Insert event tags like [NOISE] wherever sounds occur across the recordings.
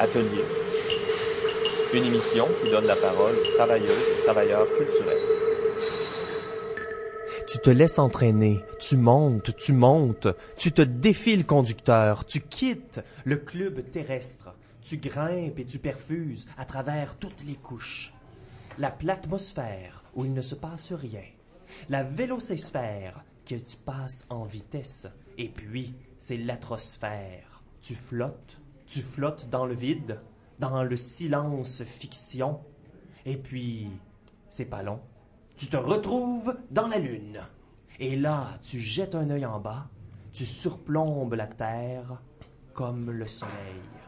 Atelier, une émission qui donne la parole aux travailleuses et travailleurs culturels. Tu te laisses entraîner, tu montes, tu montes, tu te défies le conducteur, tu quittes le club terrestre, tu grimpes et tu perfuses à travers toutes les couches. La platmosphère où il ne se passe rien, la vélocésphère que tu passes en vitesse, et puis c'est l'atrosphère. Tu flottes, tu flottes dans le vide, dans le silence fiction, et puis c'est pas long. Tu te retrouves dans la lune. Et là, tu jettes un œil en bas, tu surplombes la terre comme le soleil.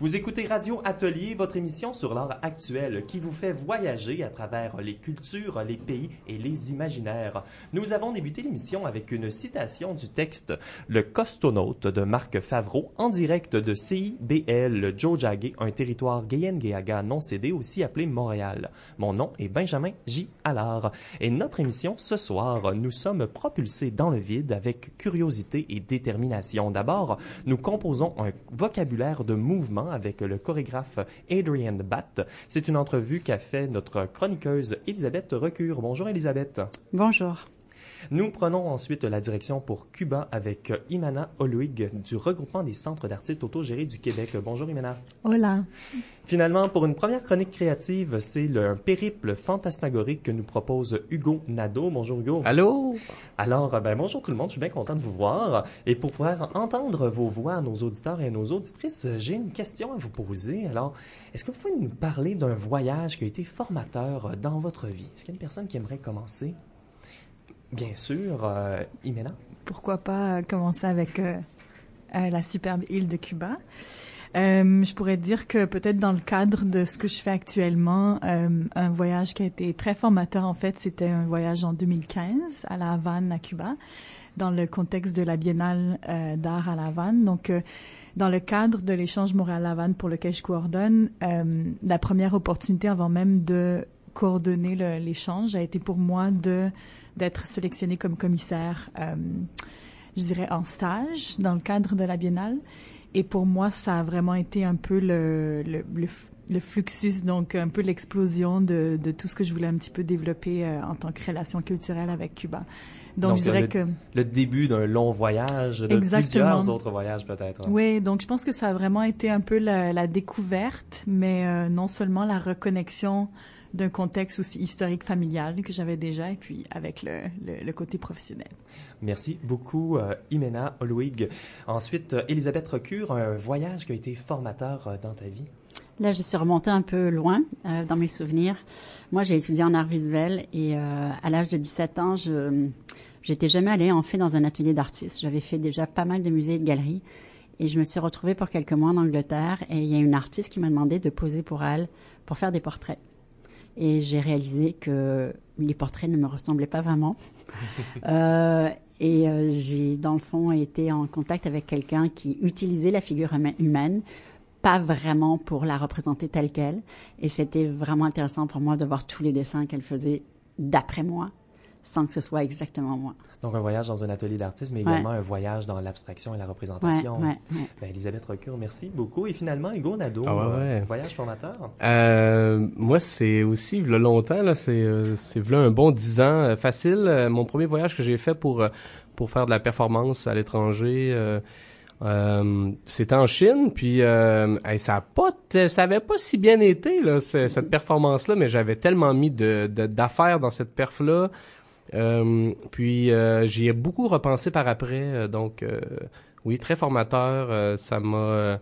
Vous écoutez Radio Atelier, votre émission sur l'art actuel qui vous fait voyager à travers les cultures, les pays et les imaginaires. Nous avons débuté l'émission avec une citation du texte Le Costonaute de Marc Favreau en direct de CIBL Jojage, un territoire Gayen-Gayaga non cédé aussi appelé Montréal. Mon nom est Benjamin J. Allard et notre émission ce soir, nous sommes propulsés dans le vide avec curiosité et détermination. D'abord, nous composons un vocabulaire de avec le chorégraphe Adrian Batt. C'est une entrevue qu'a fait notre chroniqueuse Elisabeth Recure. Bonjour Elisabeth. Bonjour. Nous prenons ensuite la direction pour Cuba avec Imana Oluig du regroupement des centres d'artistes autogérés du Québec. Bonjour Imana. Hola. Finalement, pour une première chronique créative, c'est le périple fantasmagorique que nous propose Hugo Nadeau. Bonjour Hugo. Allô? Alors, ben, bonjour tout le monde, je suis bien content de vous voir. Et pour pouvoir entendre vos voix à nos auditeurs et à nos auditrices, j'ai une question à vous poser. Alors, est-ce que vous pouvez nous parler d'un voyage qui a été formateur dans votre vie? Est-ce qu'il y a une personne qui aimerait commencer? Bien sûr, euh. Pourquoi pas commencer avec euh, euh, la superbe île de Cuba? Euh, je pourrais dire que peut-être dans le cadre de ce que je fais actuellement, un voyage qui a été très formateur en fait, c'était un voyage en 2015 à La Havane, à Cuba, dans le contexte de la Biennale d'art à La Havane. Donc, dans le cadre de l'échange Montréal-La Havane pour lequel je coordonne, la première opportunité avant même de coordonner l'échange a été pour moi de d'être sélectionnée comme commissaire, euh, je dirais en stage dans le cadre de la Biennale. Et pour moi, ça a vraiment été un peu le, le, le, f- le fluxus, donc un peu l'explosion de, de tout ce que je voulais un petit peu développer euh, en tant que relation culturelle avec Cuba. Donc, Donc, je dirais le- que... Le début d'un long voyage, de Exactement. plusieurs autres voyages peut-être. Oui, donc je pense que ça a vraiment été un peu la, la découverte, mais euh, non seulement la reconnexion d'un contexte aussi historique familial que j'avais déjà, et puis avec le, le, le côté professionnel. Merci beaucoup, euh, Imena Oluig. Ensuite, euh, Elisabeth Recure, un voyage qui a été formateur euh, dans ta vie? Là, je suis remontée un peu loin euh, dans mes souvenirs. Moi, j'ai étudié en art visuel et euh, à l'âge de 17 ans, je j'étais jamais allée en fait dans un atelier d'artiste. J'avais fait déjà pas mal de musées et de galeries et je me suis retrouvée pour quelques mois en Angleterre et il y a une artiste qui m'a demandé de poser pour elle pour faire des portraits. Et j'ai réalisé que les portraits ne me ressemblaient pas vraiment. [LAUGHS] Euh, et euh, j'ai, dans le fond, été en contact avec quelqu'un qui utilisait la figure huma- humaine, pas vraiment pour la représenter telle qu'elle. Et c'était vraiment intéressant pour moi de voir tous les dessins qu'elle faisait d'après moi, sans que ce soit exactement moi. Donc, un voyage dans un atelier d'artiste, mais Ouais. également un voyage dans l'abstraction et la représentation. Ouais, ouais, ouais. Ben, Elisabeth Recure, merci beaucoup. Et finalement, Hugo Nadeau, Ah ouais, euh, ouais. voyage formateur. Euh, moi, c'est aussi, il longtemps, là, c'est, euh, c'est v'là un bon dix ans, facile. Mon premier voyage que j'ai fait pour, pour faire de la performance à l'étranger, euh, euh, c'était en Chine, puis euh, hey, ça a pas, t- ça avait pas si bien été là, ce- cette performance-là, mais j'avais tellement mis de, de- d'affaires dans cette perf-là. Euh, puis euh, j'y ai beaucoup repensé par après, euh, donc euh, oui, très formateur. euh, ça m'a euh,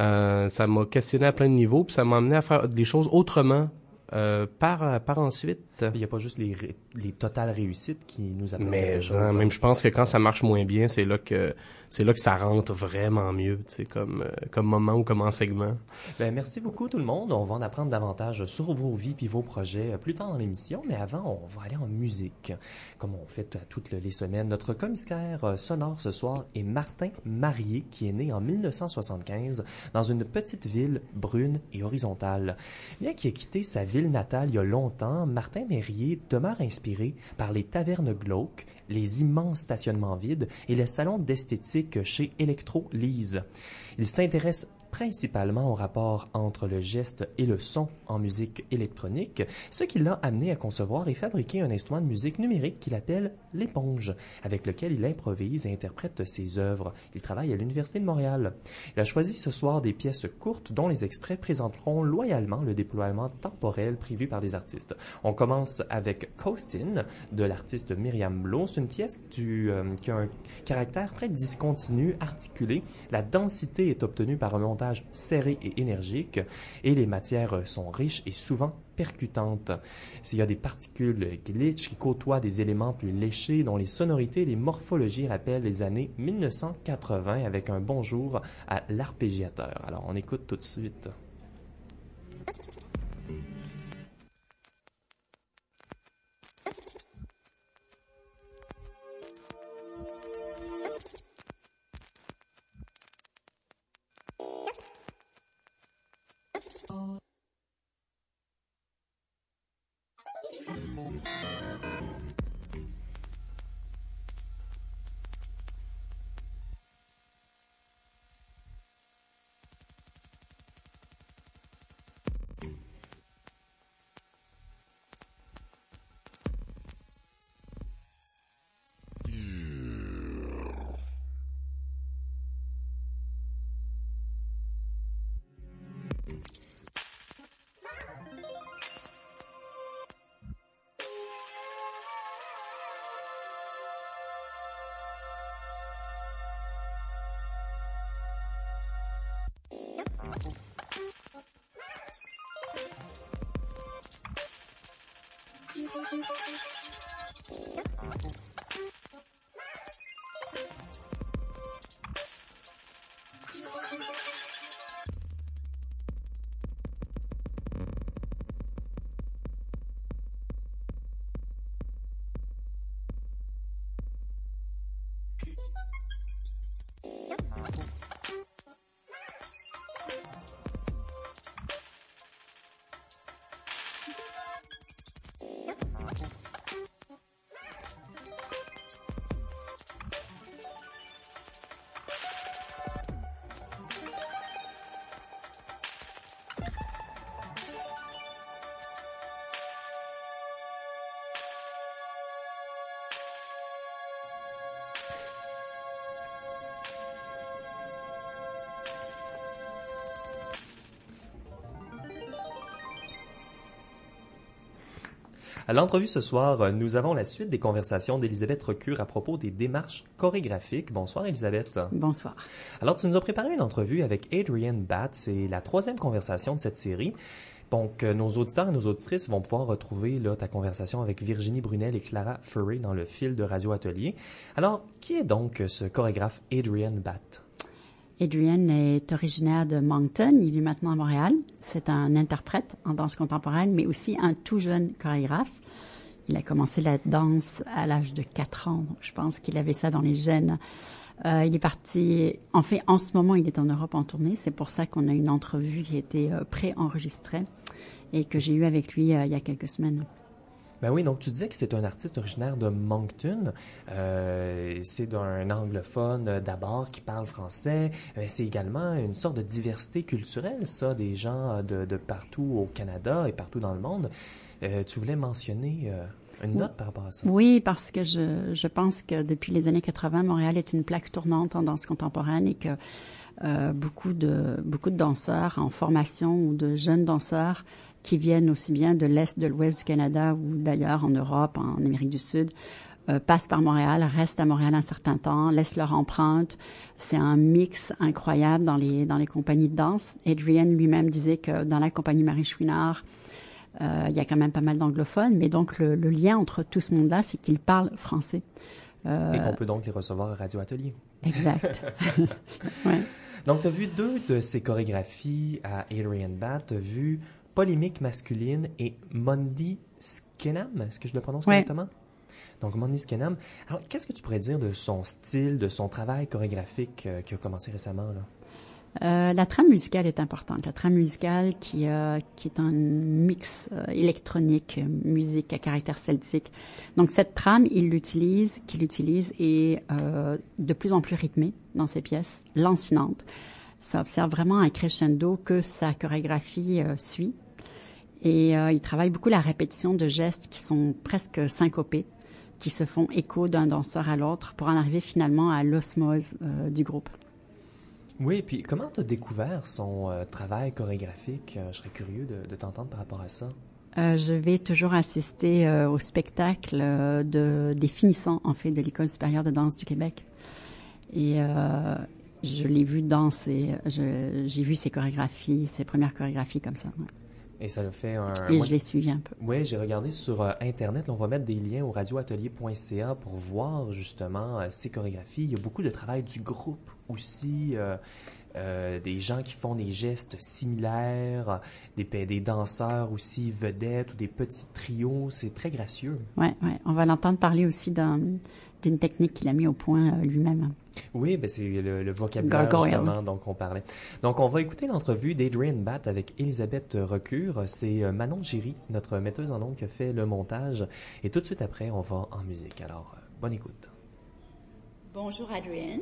euh, ça m'a questionné à plein de niveaux, puis ça m'a amené à faire des choses autrement euh, par par ensuite. Il n'y a pas juste les, les totales réussites qui nous apportent Mais quelque chose. hein, même je pense que quand ça marche moins bien, c'est là que c'est là que ça rentre vraiment mieux, tu sais, comme euh, comme moment ou comme enseignement. Ben, merci beaucoup tout le monde. On va en apprendre davantage sur vos vies puis vos projets euh, plus tard dans l'émission. Mais avant, on va aller en musique, comme on fait à toutes les semaines. Notre commissaire euh, sonore ce soir est Martin Marié, qui est né en 1975 dans une petite ville brune et horizontale. Bien qu'il ait quitté sa ville natale il y a longtemps, Martin Marié demeure inspiré par les tavernes glauques, les immenses stationnements vides et les salons d'esthétique chez Electro Lise. Il s'intéresse principalement au rapport entre le geste et le son en musique électronique, ce qui l'a amené à concevoir et fabriquer un instrument de musique numérique qu'il appelle l'éponge, avec lequel il improvise et interprète ses œuvres. Il travaille à l'Université de Montréal. Il a choisi ce soir des pièces courtes dont les extraits présenteront loyalement le déploiement temporel prévu par les artistes. On commence avec Coastin de l'artiste Myriam Blow. C'est une pièce euh, qui a un caractère très discontinu, articulé. La densité est obtenue par un montage serré et énergique et les matières sont riches et souvent percutantes. S'il y a des particules glitch qui côtoient des éléments plus léchés dont les sonorités et les morphologies rappellent les années 1980 avec un bonjour à l'arpégiateur. Alors on écoute tout de suite. À l'entrevue ce soir, euh, nous avons la suite des conversations d'Elisabeth Recure à propos des démarches chorégraphiques. Bonsoir Elisabeth. Bonsoir. Alors tu nous as préparé une entrevue avec Adrienne Batt. C'est la troisième conversation de cette série. Donc, euh, nos auditeurs et nos auditrices vont pouvoir retrouver là, ta conversation avec Virginie Brunel et Clara Furry dans le fil de Radio Atelier. Alors, qui est donc ce chorégraphe Adrienne Batt? Adrian est originaire de Moncton. Il vit maintenant à Montréal. C'est un interprète en danse contemporaine, mais aussi un tout jeune chorégraphe. Il a commencé la danse à l'âge de 4 ans. Je pense qu'il avait ça dans les gènes. Euh, il est parti, en fait, en ce moment, il est en Europe en tournée. C'est pour ça qu'on a une entrevue qui a été euh, pré-enregistrée et que j'ai eue avec lui euh, il y a quelques semaines. Ben oui, donc tu disais que c'est un artiste originaire de Moncton. Euh, c'est d'un anglophone euh, d'abord qui parle français. Euh, c'est également une sorte de diversité culturelle, ça, des gens de, de partout au Canada et partout dans le monde. Euh, tu voulais mentionner euh, une note par rapport à ça? Oui, parce que je, je pense que depuis les années 80, Montréal est une plaque tournante en danse contemporaine et que euh, beaucoup de beaucoup de danseurs en formation ou de jeunes danseurs qui viennent aussi bien de l'est, de l'ouest du Canada ou d'ailleurs en Europe, en Amérique du Sud, euh, passent par Montréal, restent à Montréal un certain temps, laissent leur empreinte. C'est un mix incroyable dans les dans les compagnies de danse. Adrian lui-même disait que dans la compagnie Marie Chouinard, euh, il y a quand même pas mal d'anglophones, mais donc le, le lien entre tout ce monde-là, c'est qu'ils parlent français. Euh, Et qu'on peut donc les recevoir à Radio Atelier. Exact. [LAUGHS] ouais. Donc, tu as vu deux de ces chorégraphies à Adrian Batt. Tu as vu Polémique masculine et Mondi Skenham. Est-ce que je le prononce Ouais. correctement? Donc, Mondi Skenham. Alors, qu'est-ce que tu pourrais dire de son style, de son travail chorégraphique euh, qui a commencé récemment? Là? Euh, la trame musicale est importante. La trame musicale qui, euh, qui est un mix euh, électronique, musique à caractère celtique. Donc cette trame, il l'utilise, qu'il utilise est de plus en plus rythmée dans ses pièces, lancinante. ça observe vraiment un crescendo que sa chorégraphie suit. Et euh, il travaille beaucoup la répétition de gestes qui sont presque syncopés, qui se font écho d'un danseur à l'autre pour en arriver finalement à l'osmose euh, du groupe. Oui, puis comment tu as découvert son travail chorégraphique? je serais curieux de, de t'entendre par rapport à ça. je vais toujours assister au spectacle de, des finissants, en fait, de l'École supérieure de danse du Québec. Et je l'ai vu danser, j'ai vu ses chorégraphies, ses premières chorégraphies comme ça. Et ça le fait un... Et je l'ai suivi un peu. Oui, j'ai regardé sur euh, Internet. on va mettre des liens au radioatelier.ca pour voir justement euh, ces chorégraphies. Il y a beaucoup de travail du groupe aussi. Euh, des gens qui font des gestes similaires, des, des danseurs aussi vedettes ou des petits trios. C'est très gracieux. Oui, ouais. on va l'entendre parler aussi d'une technique qu'il a mis au point lui-même. Oui, ben c'est le, vocabulaire justement dont on parlait. Donc, on va écouter l'entrevue d'Adrian Bat avec Elisabeth Recure. C'est euh, Manon Giry, notre metteuse en ondes, qui a fait le montage. Et tout de suite après, on va en musique. Alors, euh, bonne écoute. Bonjour Adrian.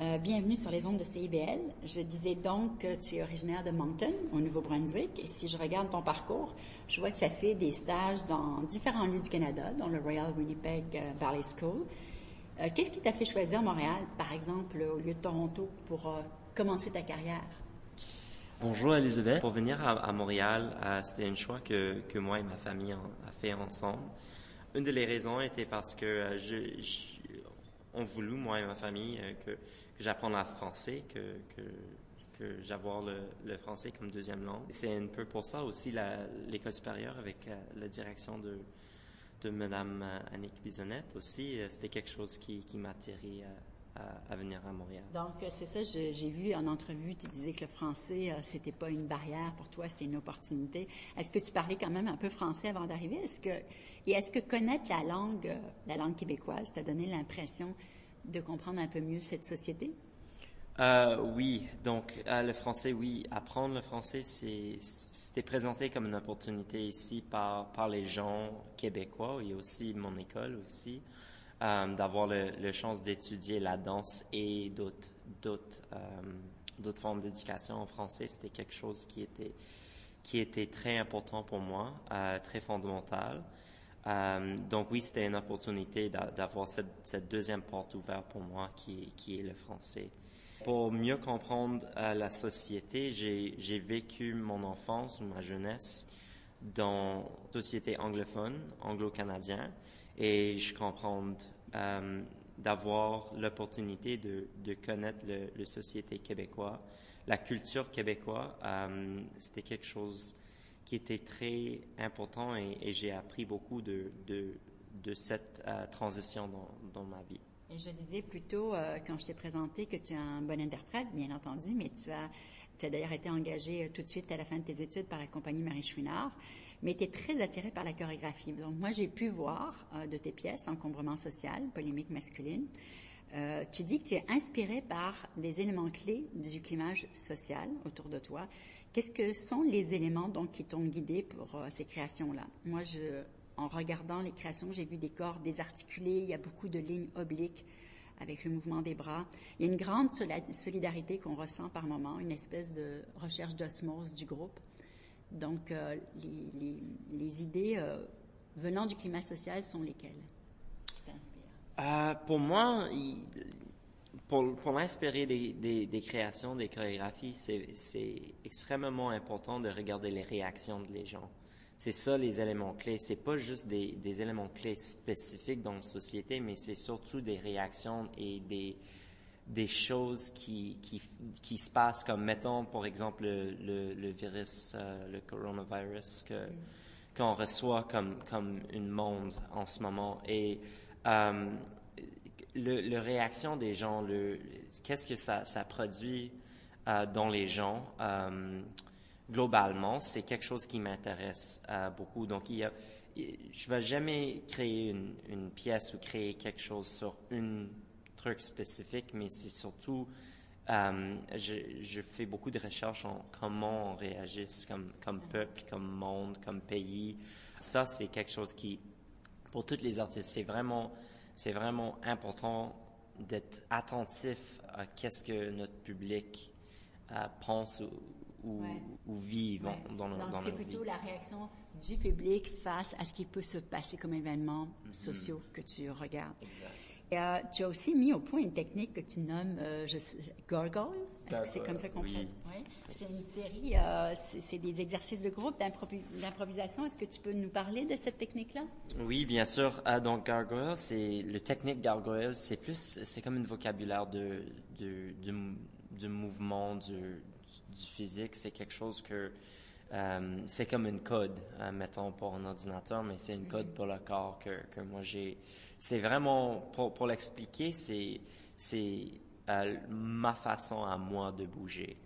Euh, bienvenue sur les ondes de CIBL. Je disais donc que tu es originaire de Moncton, au Nouveau-Brunswick. Et si je regarde ton parcours, je vois que tu as fait des stages dans différents lieux du Canada, dont le Royal Winnipeg Ballet School. Euh, qu'est-ce qui t'a fait choisir Montréal, par exemple, au lieu de Toronto, pour euh, commencer ta carrière? Bonjour Elisabeth. Pour venir à, Montréal, euh, c'était un choix que, que, moi et ma famille ont fait ensemble. Une de les raisons était parce que je, on voulu, moi et ma famille, que, j'apprenne le français, que, que, j'avoir le, français comme deuxième langue. C'est un peu pour ça aussi l'école supérieure avec la direction de, de Mme euh, Annick Bisonnette aussi, euh, c'était quelque chose qui, qui m'a attiré euh, à, venir à Montréal. Donc, c'est ça, j'ai vu en entrevue, tu disais que le français, c'était pas une barrière pour toi, c'est une opportunité. Est-ce que tu parlais quand même un peu français avant d'arriver? Que, et est-ce que connaître la langue, la langue québécoise, t'a donné l'impression de comprendre un peu mieux cette société? Euh, oui, donc euh, le français, oui, apprendre le français, c'était présenté comme une opportunité ici par, par les gens québécois et aussi mon école aussi, euh, d'avoir le, chance d'étudier la danse et d'autres euh, d'autres formes d'éducation en français. C'était quelque chose qui était qui était très important pour moi, euh, très fondamental. donc oui, c'était une opportunité d'avoir cette, cette, deuxième porte ouverte pour moi qui, qui est le français. Pour mieux comprendre euh, la société, j'ai vécu mon enfance ma jeunesse dans une société anglophone, anglo-canadien, et je comprends euh, d'avoir l'opportunité de, connaître la société québécoise, la culture québécoise. Euh, C'était quelque chose qui était très important et, j'ai appris beaucoup de, cette transition dans ma vie. Et je disais plutôt, euh, quand je t'ai présenté, que tu es un bon interprète, bien entendu, mais tu as, tu as d'ailleurs été engagé euh, tout de suite à la fin de tes études par la compagnie Marie Chouinard, mais tu es très attiré par la chorégraphie. Donc moi, j'ai pu voir euh, de tes pièces, Encombrement social, Polémique masculine, tu dis que tu es inspiré par des éléments clés du climage social autour de toi. Qu'est-ce que sont les éléments donc qui t'ont guidé pour ces créations-là? Moi, je en regardant les créations, j'ai vu des corps désarticulés, il y a beaucoup de lignes obliques avec le mouvement des bras. Il y a une grande solidarité qu'on ressent par moment, une espèce de recherche d'osmose du groupe. Donc, euh, les, idées euh, venant du climat social sont lesquelles qui t'inspirent? Euh, Pour moi, pour, m'inspirer des, des, créations, des chorégraphies, c'est extrêmement important de regarder les réactions des gens. C'est ça les éléments clés. C'est pas juste des, des, éléments clés spécifiques dans la société, mais c'est surtout des réactions et des, des choses qui, qui, qui se passent, comme mettons, par exemple, le, le, virus, euh, le coronavirus que, qu'on reçoit comme, comme une monde en ce moment. Et euh, le, le, réaction des gens, le, qu'est-ce que ça, ça produit euh, dans les gens globalement, c'est quelque chose qui m'intéresse euh, beaucoup. Donc, il y a, je vais jamais créer une, une, pièce ou créer quelque chose sur un truc spécifique, mais c'est surtout, euh, je, je, fais beaucoup de recherches en comment on réagit comme, comme peuple, comme monde, comme pays. Ça, c'est quelque chose qui, pour tous les artistes, c'est vraiment, c'est vraiment important d'être attentif à qu'est-ce que notre public euh, pensent ou, ou, Ouais. ou vivent Ouais. dans, dans, Donc, dans c'est leur vie. plutôt la réaction du public face à ce qui peut se passer comme événements Mm-hmm. sociaux que tu regardes. Exact. Et, euh, tu as aussi mis au point une technique que tu nommes euh, je sais, Gargoyle. Est-ce que c'est comme ça qu'on oui. fait? Oui. C'est une série, euh, c'est c'est des exercices de groupe d'improvi- d'improvisation. Est-ce que tu peux nous parler de cette technique-là? Oui, bien sûr. Ah, donc gargoyle, c'est le technique gargoyle, c'est plus, c'est comme un vocabulaire de, de, de mouvement, du, du physique. C'est quelque chose que euh, c'est comme une code, euh, mettons pour un ordinateur, mais c'est une code pour le corps que, que moi j'ai. C'est vraiment pour pour l'expliquer, c'est c'est euh, ma façon à moi de bouger.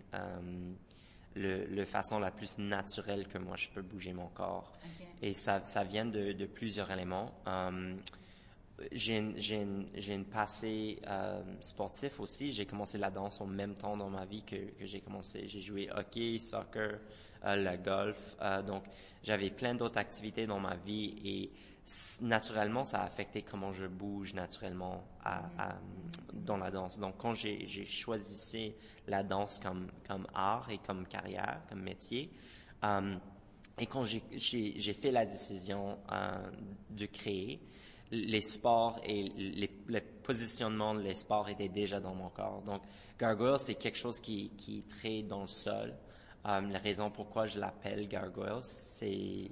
Le, le façon la plus naturelle que moi je peux bouger mon corps. Et ça, ça vient de, de plusieurs éléments. J'ai une, une, une passé euh, sportif aussi. J'ai commencé la danse au même temps dans ma vie que, que j'ai commencé. J'ai joué hockey, soccer, euh, le golf. Euh, donc, j'avais plein d'autres activités dans ma vie et naturellement, ça a affecté comment je bouge naturellement à, dans la danse. Donc, quand j'ai, choisi la danse comme, comme art et comme carrière, comme métier, euh, et quand j'ai fait la décision euh, de créer, les sports et les, le positionnement des sports étaient déjà dans mon corps. Donc, gargoyle, c'est quelque chose qui, qui est très dans le sol. Euh, la raison pourquoi je l'appelle gargoyle, c'est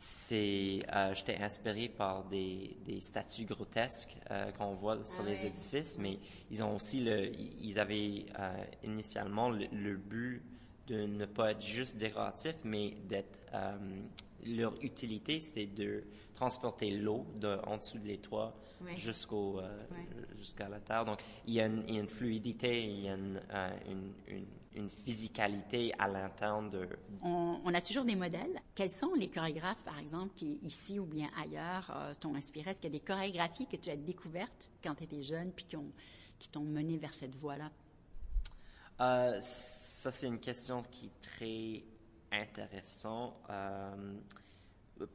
c'est euh, j'étais inspiré par des, des statues grotesques euh, qu'on voit sur Ah les ouais. édifices, mais ils ont aussi le ils avaient euh, initialement le, le but de ne pas être juste décoratif, mais d'être leur utilité, c'était de transporter l'eau de en dessous de les toits Ouais. jusqu'au euh, jusqu'à la terre. Donc il y a une, il y a une fluidité, il y a une, euh, une, physicalité à l'interne de On, on a toujours des modèles. Quels sont les chorégraphes, par exemple, qui ici ou bien ailleurs euh, t'ont inspiré? Est-ce qu'il y a des chorégraphies que tu as découvertes quand tu étais jeune puis qui ont- qui t'ont mené vers cette voie-là? Euh, ça, c'est une question qui est très intéressante.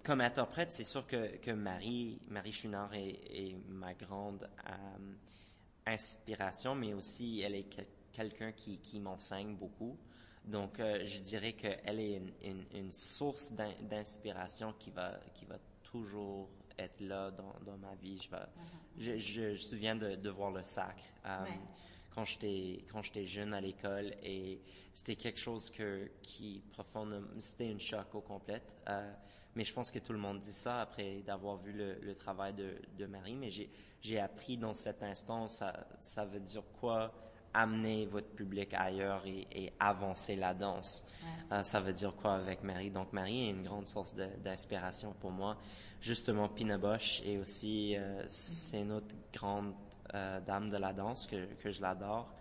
Comme interprète, c'est sûr que, que Marie, Marie Chouinard est, est ma grande euh, inspiration, mais aussi elle est que- quelqu'un qui, qui m'enseigne beaucoup. Donc, euh, je dirais qu'elle est une, une, une source d'in- d'inspiration qui va, qui va toujours être là dans, dans ma vie. Je, vais, je, je, je me souviens de, de voir le sacre. euh, Ouais. Quand j'étais quand j'étais jeune à l'école et c'était quelque chose que qui profondément c'était une choc au complet Euh, mais je pense que tout le monde dit ça après d'avoir vu le, le travail de, de Marie mais j'ai j'ai appris dans cet instant ça ça veut dire quoi amener votre public ailleurs et, et avancer la danse. Euh, ça veut dire quoi avec Marie? Donc Marie est une grande source d'inspiration pour moi. Justement Pina Bosch et aussi euh, c'est une autre grande euh, dame de la danse que, que je l'adore.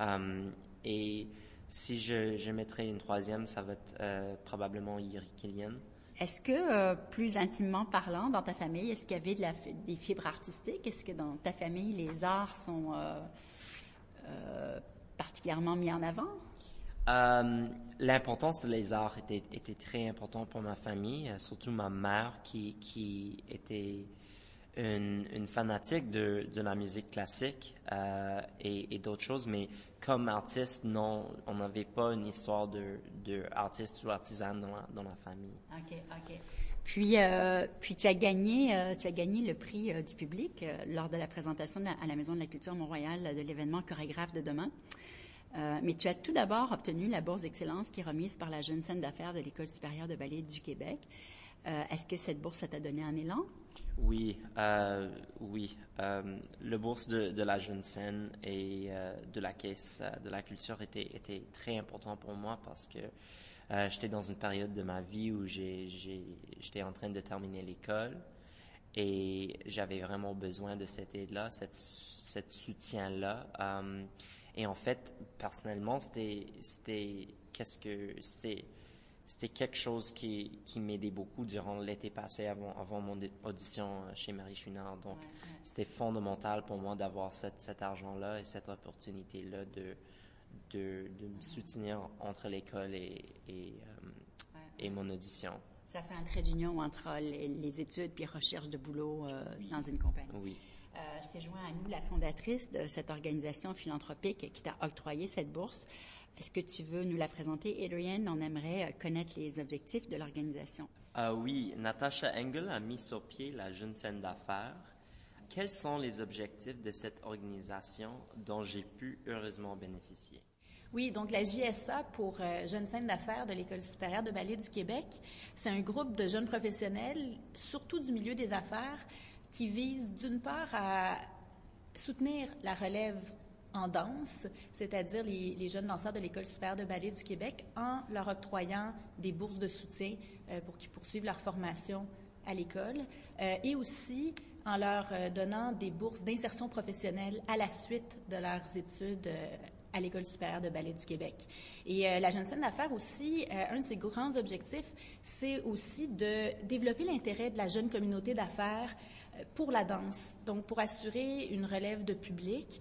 Euh, et si je, je mettrais une troisième, ça va être euh, probablement Yuri Killian. Est-ce que, euh, plus intimement parlant, dans ta famille, est-ce qu'il y avait de la, fi- des fibres artistiques? Est-ce que dans ta famille, les arts sont particulièrement mis en avant? L'importance des arts était, était très importante pour ma famille, surtout ma mère qui, qui était une, fanatique de, la musique classique euh, et, d'autres choses, mais comme artiste, non, on n'avait pas une histoire de, ou artisane dans la, famille. OK, OK. Puis, euh, puis tu as gagné, euh, tu as gagné le prix du public lors de la présentation à la Maison de la Culture Mont-Royal de l'événement Chorégraphe de demain. Mais tu as tout d'abord obtenu la bourse d'excellence qui est remise par la jeune scène d'affaires de l'École supérieure de ballet du Québec. Est-ce que cette bourse ça t'a donné un élan? Oui, euh, oui. Euh, le bourse de, la jeune scène et euh, de la caisse de la culture était, était très important pour moi parce que j'étais dans une période de ma vie où j'étais en train de terminer l'école et j'avais vraiment besoin de cette aide-là, cette, cette soutien-là. Et en fait, personnellement, c'était, qu'est-ce que, c'était, c'était quelque chose qui, qui m'aidait beaucoup durant l'été passé avant, avant mon audition chez Marie Chouinard. Donc, c'était fondamental pour moi d'avoir cette, cet argent-là et cette opportunité-là de, de, de me soutenir entre l'école et, et, euh, et mon audition. Ça fait un trait d'union entre les, les études puis recherche de boulot euh, dans une compagnie. Oui. Euh, C'est joint à nous la fondatrice de cette organisation philanthropique qui t'a octroyé cette bourse. Est-ce que tu veux nous la présenter, Adrienne? On aimerait connaître les objectifs de l'organisation. Ah oui, Natasha Engel a mis sur pied la Jeune Scène d'affaires. Quels sont les objectifs de cette organisation dont j'ai pu heureusement bénéficier? Oui, donc la JSA pour euh, Jeunes scènes d'affaires de l'École supérieure de ballet du Québec, c'est un groupe de jeunes professionnels, surtout du milieu des affaires, qui vise d'une part à soutenir la relève en danse, c'est-à-dire les, jeunes danseurs de l'École supérieure de ballet du Québec, en leur octroyant des bourses de soutien euh, pour qu'ils poursuivent leur formation à l'école, euh, et aussi en leur donnant des bourses d'insertion professionnelle à la suite de leurs études à l'École supérieure de ballet du Québec. Et euh, la jeune scène d'affaires aussi, euh, un de ses grands objectifs, c'est aussi de développer l'intérêt de la jeune communauté d'affaires euh, pour la danse, donc pour assurer une relève de public.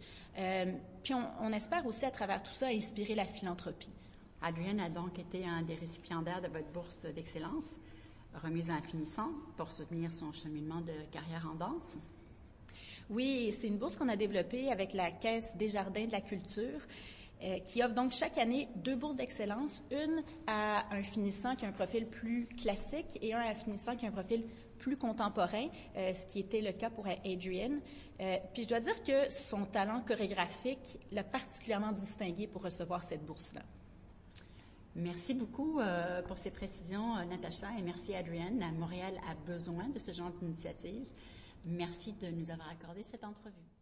Puis on, on, espère aussi à travers tout ça inspirer la philanthropie. Adrienne a donc été un des récipiendaires de votre bourse d'excellence, remise à un finissant pour soutenir son cheminement de carrière en danse. Oui, c'est une bourse qu'on a développée avec la Caisse des Jardins de la Culture. Euh, qui offre donc chaque année deux bourses d'excellence, une à un finissant qui a un profil plus classique et un à un finissant qui a un profil plus contemporain, euh, ce qui était le cas pour Adrienne. Euh, puis je dois dire que son talent chorégraphique l'a particulièrement distingué pour recevoir cette bourse-là. Merci beaucoup pour ces précisions, Natacha, et merci, Adrienne. Montréal a besoin de ce genre d'initiative. Merci de nous avoir accordé cette entrevue.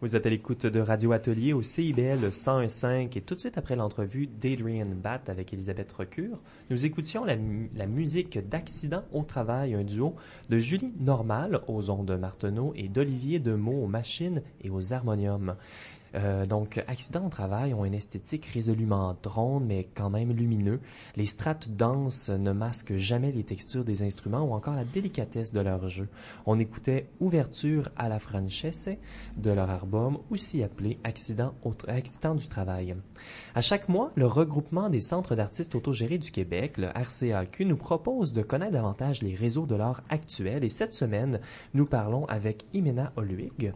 Vous êtes à l'écoute de Radio Atelier au CIBL 101.5 et tout de suite après l'entrevue d'Adrian Batt avec Elisabeth Recure, nous écoutions la, musique d'Accident au travail, un duo de Julie Normal aux ondes Marteneau et d'Olivier Demeaux aux machines et aux harmoniums. Euh, donc, accidents au travail ont une esthétique résolument ronde, mais quand même lumineux. Les strates denses ne masquent jamais les textures des instruments ou encore la délicatesse de leur jeu. On écoutait Ouverture à la Francese de leur album, aussi appelé Accident, au Accident du travail. À chaque mois, le regroupement des centres d'artistes autogérés du Québec, le RCAQ, nous propose de connaître davantage les réseaux de l'art actuel et cette semaine, nous parlons avec Imena Oluig,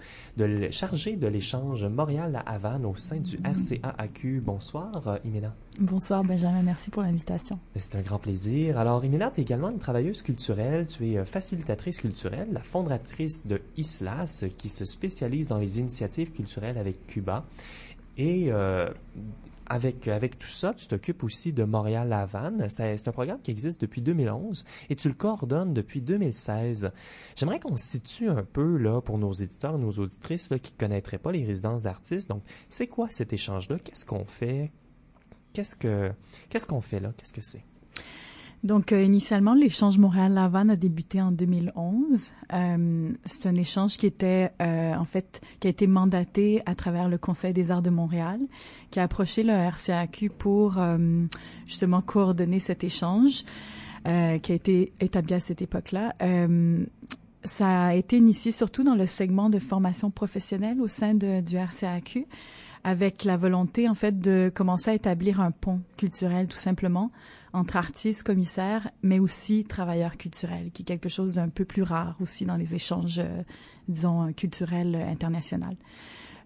chargée de l'échange Montréal la Havane au sein du RCAAQ. Bonsoir, euh, Imena. Bonsoir, Benjamin. Merci pour l'invitation. C'est un grand plaisir. Alors, Imena, tu es également une travailleuse culturelle. Tu es euh, facilitatrice culturelle, la fondatrice de ISLAS, qui se spécialise dans les initiatives culturelles avec Cuba. Et euh, avec, avec tout ça, tu t'occupes aussi de Montréal-Havane. C'est un programme qui existe depuis 2011 et tu le coordonnes depuis 2016. J'aimerais qu'on situe un peu là pour nos éditeurs, nos auditrices qui connaîtraient pas les résidences d'artistes. Donc, c'est quoi cet échange-là? Qu'est-ce qu'on fait? Qu'est-ce que qu'est-ce qu'on fait là? Qu'est-ce que c'est? Donc, euh, initialement, l'échange Montréal-Lavanne a débuté en 2011. Euh, c'est un échange qui était, euh, en fait, qui a été mandaté à travers le Conseil des arts de Montréal, qui a approché le RCAQ pour euh, justement coordonner cet échange qui a été établi à cette époque-là. ça a été initié surtout dans le segment de formation professionnelle au sein de, du RCAQ, avec la volonté en fait de commencer à établir un pont culturel tout simplement entre artistes, commissaires, mais aussi travailleurs culturels, qui est quelque chose d'un peu plus rare aussi dans les échanges, euh, disons, culturels internationaux.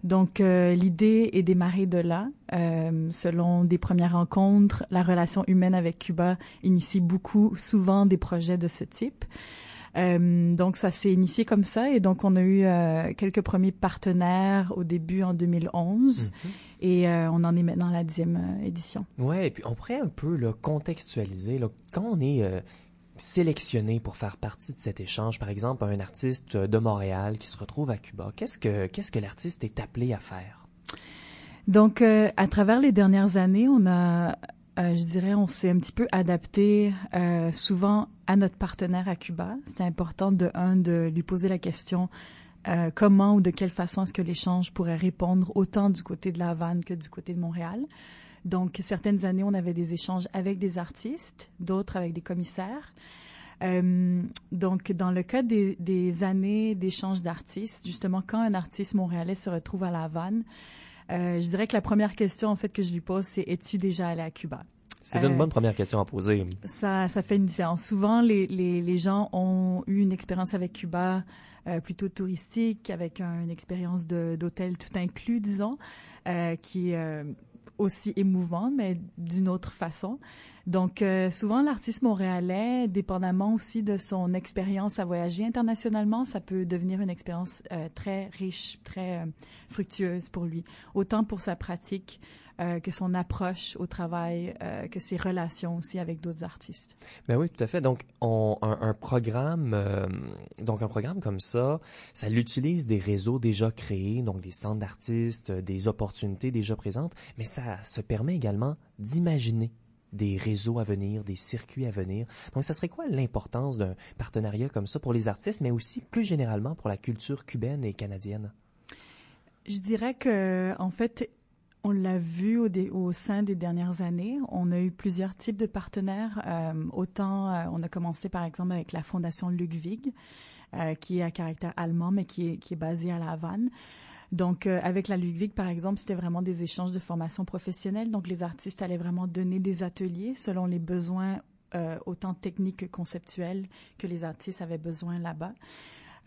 Donc, euh, l'idée est démarrée de là. Euh, selon des premières rencontres, la relation humaine avec Cuba initie beaucoup, souvent, des projets de ce type. Euh, donc, ça s'est initié comme ça. Et donc, on a eu euh, quelques premiers partenaires au début en 2011. Mhm. Et euh, on en est maintenant à la dixième édition. Ouais, et puis on pourrait un peu là, contextualiser. Là, quand on est sélectionné pour faire partie de cet échange, par exemple, un artiste de Montréal qui se retrouve à Cuba, qu'est-ce que qu'est-ce que l'artiste est appelé à faire? Donc, euh, à travers les dernières années, on a, euh, je dirais, on s'est un petit peu adapté euh, souvent à notre partenaire à Cuba. C'est important de un de lui poser la question euh, comment ou de quelle façon est-ce que l'échange pourrait répondre autant du côté de La Havane que du côté de Montréal. Donc, certaines années, on avait des échanges avec des artistes, d'autres avec des commissaires. Donc, dans le cas des, des années d'échange d'artistes, justement, quand un artiste montréalais se retrouve à La Havane, euh, je dirais que la première question, en fait, que je lui pose, c'est es-tu déjà allé à Cuba? C'est Euh, une bonne première question à poser. Ça, ça fait une différence. Souvent, les, les, les gens ont eu une expérience avec Cuba euh, plutôt touristique, avec un- une expérience d'hôtel tout inclus, disons, euh, qui est euh, aussi émouvante, mais d'une autre façon. Donc, euh, souvent, l'artiste montréalais, dépendamment aussi de son expérience à voyager internationalement, ça peut devenir une expérience très riche, très fructueuse pour lui, autant pour sa pratique euh, que son approche au travail, euh, que ses relations aussi avec d'autres artistes. Ben oui, tout à fait. Donc, on, un, un programme, euh, donc un programme comme ça, ça l'utilise des réseaux déjà créés, donc des centres d'artistes, des opportunités déjà présentes, mais ça se permet également d'imaginer des réseaux à venir, des circuits à venir. Donc, ça serait quoi l'importance d'un partenariat comme ça pour les artistes, mais aussi plus généralement pour la culture cubaine et canadienne? Je dirais que, en fait, on l'a vu au, au sein des dernières années. On a eu plusieurs types de partenaires. Euh, autant, euh, on a commencé par exemple avec la fondation Ludwig, euh, qui est à caractère allemand, mais qui est, basée à La Havane. Donc, avec la Ludwig, par exemple, c'était vraiment des échanges de formation professionnelle. Donc, les artistes allaient vraiment donner des ateliers selon les besoins autant techniques que conceptuels que les artistes avaient besoin là-bas.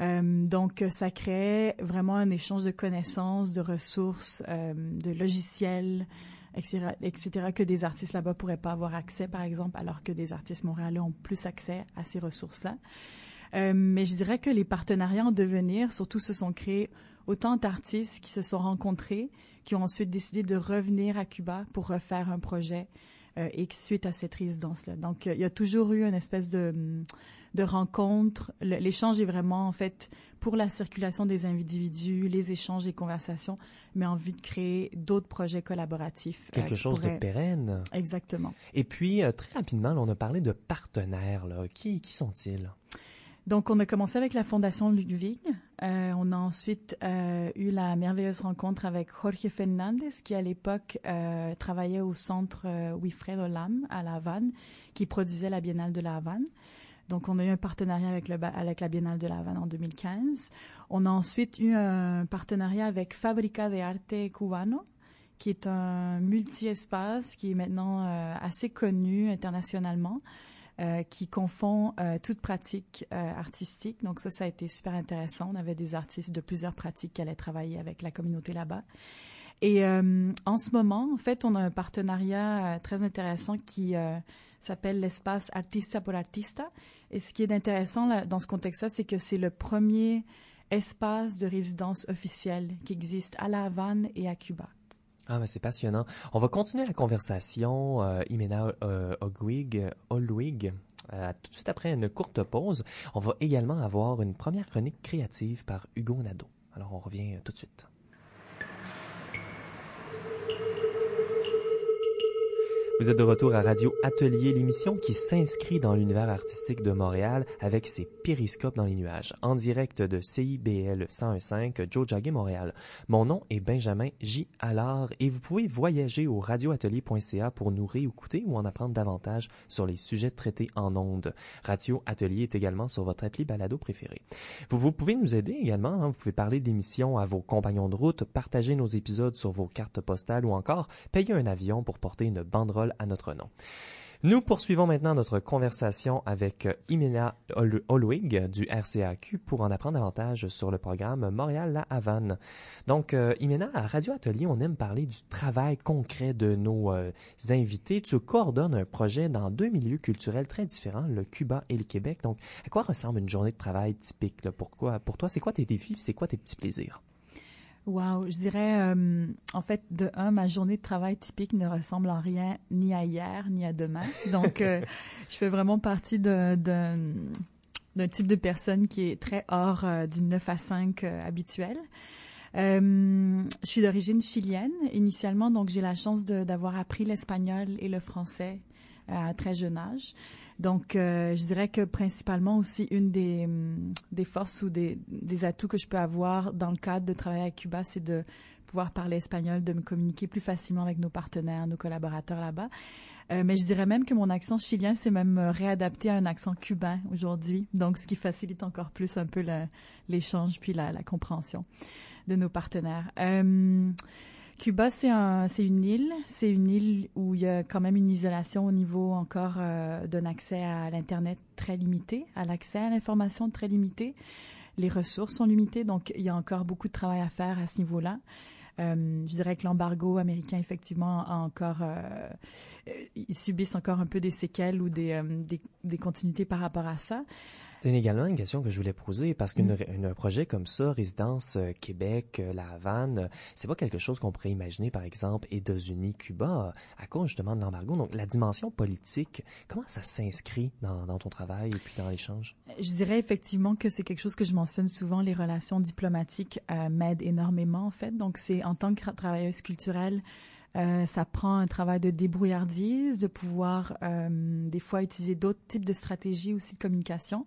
Euh, donc, ça créait vraiment un échange de connaissances, de ressources, euh, de logiciels, etc., etc., que des artistes là-bas pourraient pas avoir accès, par exemple, alors que des artistes montréalais ont plus accès à ces ressources-là. Euh, mais je dirais que les partenariats en devenir, surtout, se sont créés autant d'artistes qui se sont rencontrés, qui ont ensuite décidé de revenir à Cuba pour refaire un projet euh, et suite à cette résidence-là. Donc, il y a toujours eu une espèce de, de rencontre. Le- L'échange est vraiment, en fait, pour la circulation des individus, les échanges et conversations, mais en vue de créer d'autres projets collaboratifs. euh, Quelque chose pourraient- de pérenne. Exactement. Et puis, euh, très rapidement, là, on a parlé de partenaires. Là. Qui, qui sont-ils? Donc, on a commencé avec la Fondation Ludwig. Euh, on a ensuite euh, eu la merveilleuse rencontre avec Jorge Fernandez, qui à l'époque euh, travaillait au centre Wilfredo Lam à La Havane, qui produisait la Biennale de La Havane. Donc, on a eu un partenariat avec, la Biennale de La Havane en 2015. On a ensuite eu un partenariat avec Fabrica de Arte Cubano, qui est un multi-espace qui est maintenant euh, assez connu internationalement euh, qui confond euh, toute pratique artistique. Donc ça, ça a été super intéressant. On avait des artistes de plusieurs pratiques qui allaient travailler avec la communauté là-bas. Et en ce moment, en fait, on a un partenariat très intéressant qui s'appelle l'espace Artista por Artista. Et ce qui est intéressant dans ce contexte-là, c'est que c'est le premier espace de résidence officielle qui existe à La Havane et à Cuba. Ah, mais c'est passionnant. On va continuer la conversation, euh, Imena euh, Ogwig, Olwig, euh, tout de suite après une courte pause. On va également avoir une première chronique créative par Hugo Nadeau. Alors, on revient euh, tout de suite. Vous êtes de retour à Radio Atelier, l'émission qui s'inscrit dans l'univers artistique de Montréal avec ses périscopes dans les nuages. En direct de CIBL 101.5, Joe Jagger Montréal. Mon nom est Benjamin J. Allard et vous pouvez voyager au radioatelier.ca pour nous réécouter ou en apprendre davantage sur les sujets traités en ondes. Radio Atelier est également sur votre appli balado préféré. Vous, vous pouvez nous aider également. Hein. Vous pouvez parler d'émissions à vos compagnons de route, partager nos épisodes sur vos cartes postales ou encore payer un avion pour porter une banderole à notre nom. Nous poursuivons maintenant notre conversation avec Imena Holwig du RCAQ pour en apprendre davantage sur le programme Montréal-La Havane. Donc, euh, Imena, à Radio Atelier, on aime parler du travail concret de nos euh, invités. Tu coordonnes un projet dans deux milieux culturels très différents, le Cuba et le Québec. Donc, à quoi ressemble une journée de travail typique? Pourquoi, pour toi, c'est quoi tes défis? C'est quoi tes petits plaisirs? Wow, je dirais, euh, en fait, de un, ma journée de travail typique ne ressemble en rien ni à hier ni à demain. Donc, euh, [LAUGHS] je fais vraiment partie d'un type de personne qui est très hors euh, du 9 à 5 habituel. je suis d'origine chilienne initialement, donc j'ai la chance d'avoir appris l'espagnol et le français à très jeune âge. Donc, euh, je dirais que principalement aussi une des, hum, des forces ou des, des, atouts que je peux avoir dans le cadre de travailler à Cuba, c'est de pouvoir parler espagnol, de me communiquer plus facilement avec nos partenaires, nos collaborateurs là-bas. Euh, mais je dirais même que mon accent chilien s'est même réadapté à un accent cubain aujourd'hui, donc ce qui facilite encore plus un peu l'échange puis la, la, compréhension de nos partenaires. Euh, Cuba, c'est un, une île. C'est une île où il y a quand même une isolation au niveau encore euh, d'un accès à l'internet très limité, à l'accès à l'information très limité. Les ressources sont limitées, donc il y a encore beaucoup de travail à faire à ce niveau-là. Euh, je dirais que l'embargo américain, effectivement, a encore, euh, ils subissent encore un peu des séquelles ou des, euh, des, des, continuités par rapport à ça. C'était également une question que je voulais poser parce qu'un mm. projet comme ça, Résidence Québec, La Havane, c'est pas quelque chose qu'on pourrait imaginer, par exemple, États-Unis, Cuba, à cause justement de l'embargo. Donc, la dimension politique, comment ça s'inscrit dans, dans ton travail et puis dans l'échange? Je dirais effectivement que c'est quelque chose que je mentionne souvent. Les relations diplomatiques m'aident énormément, en fait. Donc, c'est en tant que travailleuse culturelle, euh, ça prend un travail de débrouillardise, de pouvoir euh, des fois utiliser d'autres types de stratégies aussi de communication.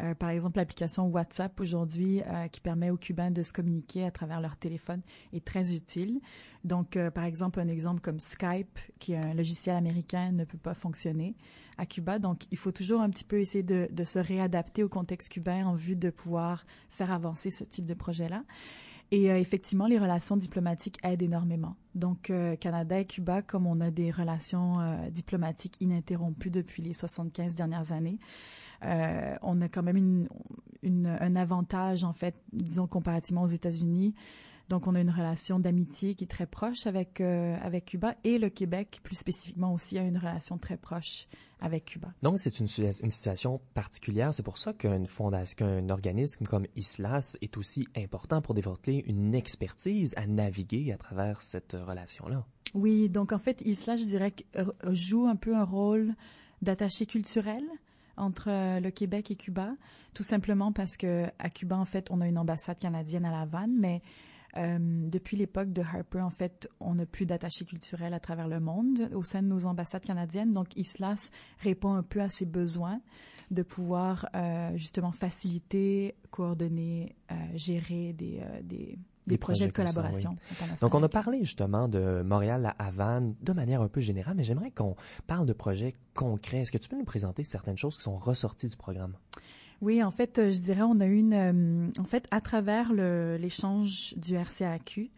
Euh, par exemple, l'application WhatsApp aujourd'hui qui permet aux Cubains de se communiquer à travers leur téléphone est très utile. Donc, par exemple, un exemple comme Skype, qui est un logiciel américain, ne peut pas fonctionner à Cuba. Donc, il faut toujours un petit peu essayer de, de se réadapter au contexte cubain en vue de pouvoir faire avancer ce type de projet-là. Et euh, effectivement, les relations diplomatiques aident énormément. Donc, euh, Canada et Cuba, comme on a des relations euh, diplomatiques ininterrompues depuis les 75 dernières années, on a quand même une, une, un avantage, en fait, disons, comparativement aux États-Unis. Donc, on a une relation d'amitié qui est très proche avec, avec Cuba et le Québec, plus spécifiquement aussi, a une relation très proche avec Cuba. Donc, c'est une, une, situation particulière. C'est pour ça qu'une fondation, qu'un organisme comme ISLAS est aussi important pour développer une expertise à naviguer à travers cette relation-là. Oui, donc en fait, ISLAS, je dirais, euh, joue un peu un rôle d'attaché culturel entre euh, le Québec et Cuba, tout simplement parce que à Cuba, en fait, on a une ambassade canadienne à La Havane, mais euh, depuis l'époque de Harper, en fait, on n'a plus d'attachés culturels à travers le monde au sein de nos ambassades canadiennes. Donc, ISLAS répond un peu à ces besoins de pouvoir euh, justement faciliter, coordonner, euh, gérer des, des, des, projets, de collaboration. Donc, on a parlé justement de Montréal à Havane de manière un peu générale, mais j'aimerais qu'on parle de projets concrets. Est-ce que tu peux nous présenter certaines choses qui sont ressorties du programme? Oui, en fait, euh, je dirais, on a eu une, euh, en fait, à travers l'échange du RCAQ,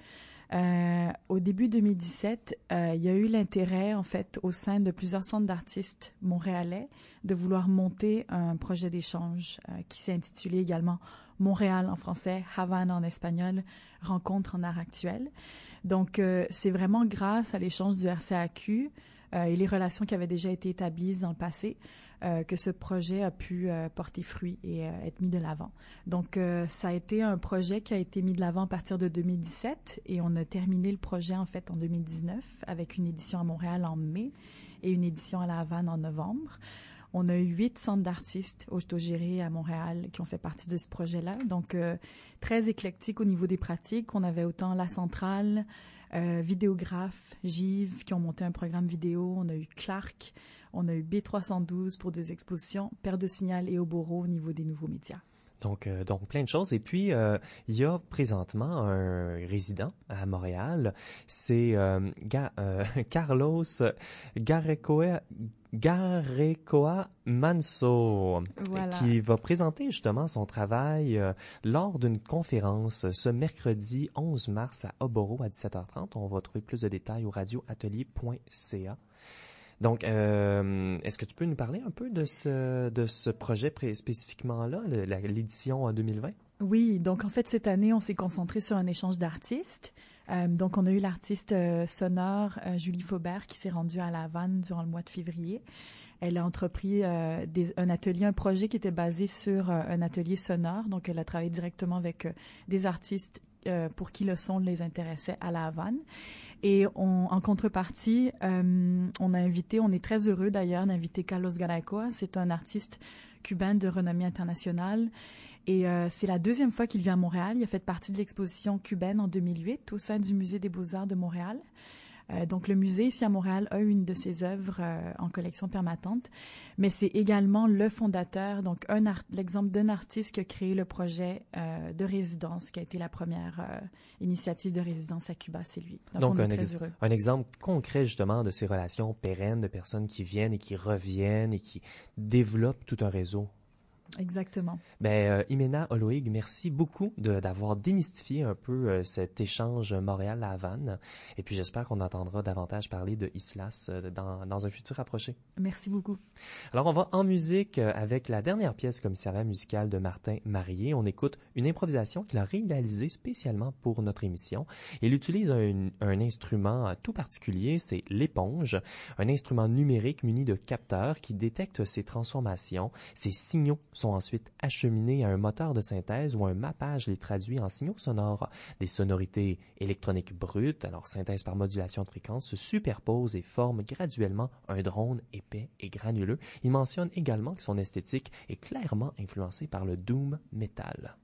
euh, au début 2017, euh, il y a eu l'intérêt, en fait, au sein de plusieurs centres d'artistes montréalais, de vouloir monter un projet d'échange euh, qui s'est intitulé également Montréal en français, Havane en espagnol, Rencontre en art actuel. Donc, c'est vraiment grâce à l'échange du RCAQ et les relations qui avaient déjà été établies dans le passé euh, que ce projet a pu euh, porter fruit et euh, être mis de l'avant. Donc, ça a été un projet qui a été mis de l'avant à partir de 2017 et on a terminé le projet en fait en 2019 avec une édition à Montréal en mai et une édition à La Havane en novembre. On a eu huit centres d'artistes autogérés à Montréal qui ont fait partie de ce projet-là. Donc, très éclectique au niveau des pratiques. On avait autant la centrale, vidéographes, Givre, qui ont monté un programme vidéo. On a eu Clark, on a eu B312 pour des expositions, Père de Signal et Oboro au niveau des nouveaux médias. Donc, euh, donc plein de choses. Et puis, euh, il y a présentement un résident à Montréal. C'est euh, [LAUGHS] Carlos Garecoa, Garecoa Manso, Voilà. qui va présenter justement son travail lors d'une conférence ce mercredi 11 mars à Oboro à 17h30. On va trouver plus de détails au radioatelier.ca. Donc, euh, est-ce que tu peux nous parler un peu de ce, de ce projet spécifiquement-là, l'édition en 2020? Oui, donc en fait cette année on s'est concentré sur un échange d'artistes. Euh, donc on a eu l'artiste euh, sonore Julie Faubert qui s'est rendue à La Havane durant le mois de février. Elle a entrepris un atelier, un projet qui était basé sur un atelier sonore. Donc elle a travaillé directement avec des artistes euh, pour qui le son les intéressait à La Havane. Et en contrepartie, euh, on a invité, on est très heureux d'ailleurs d'inviter Carlos Garacoa. C'est un artiste cubain de renommée internationale. Et euh, c'est la deuxième fois qu'il vient à Montréal. Il a fait partie de l'exposition cubaine en 2008 au sein du Musée des Beaux-Arts de Montréal. Euh, donc le musée ici à Montréal a une de ses œuvres euh, en collection permanente, mais c'est également le fondateur, donc l'exemple d'un artiste qui a créé le projet euh, de résidence, qui a été la première initiative de résidence à Cuba, c'est lui. Donc, Donc, on est un, très ex- heureux. un exemple concret justement de ces relations pérennes de personnes qui viennent et qui reviennent et qui développent tout un réseau. Exactement. Ben, euh, Imena Oloig, merci beaucoup d'avoir démystifié un peu euh, cet échange Montréal-La Havane. Et puis j'espère qu'on entendra davantage parler de Islas euh, dans, dans un futur approché. Merci beaucoup. Alors on va en musique avec la dernière pièce commissariat musical de Martin Marié. On écoute une improvisation qu'il a réalisée spécialement pour notre émission. Il utilise un, un instrument tout particulier, c'est l'éponge, un instrument numérique muni de capteurs qui détecte ces transformations. Ces signaux sont ensuite acheminés à un moteur de synthèse où un mappage les traduit en signaux sonores. Des sonorités électroniques brutes, alors synthèse par modulation de fréquence, se superposent et forment graduellement un drone épais et granuleux. Il mentionne également que son esthétique est clairement influencée par le doom metal.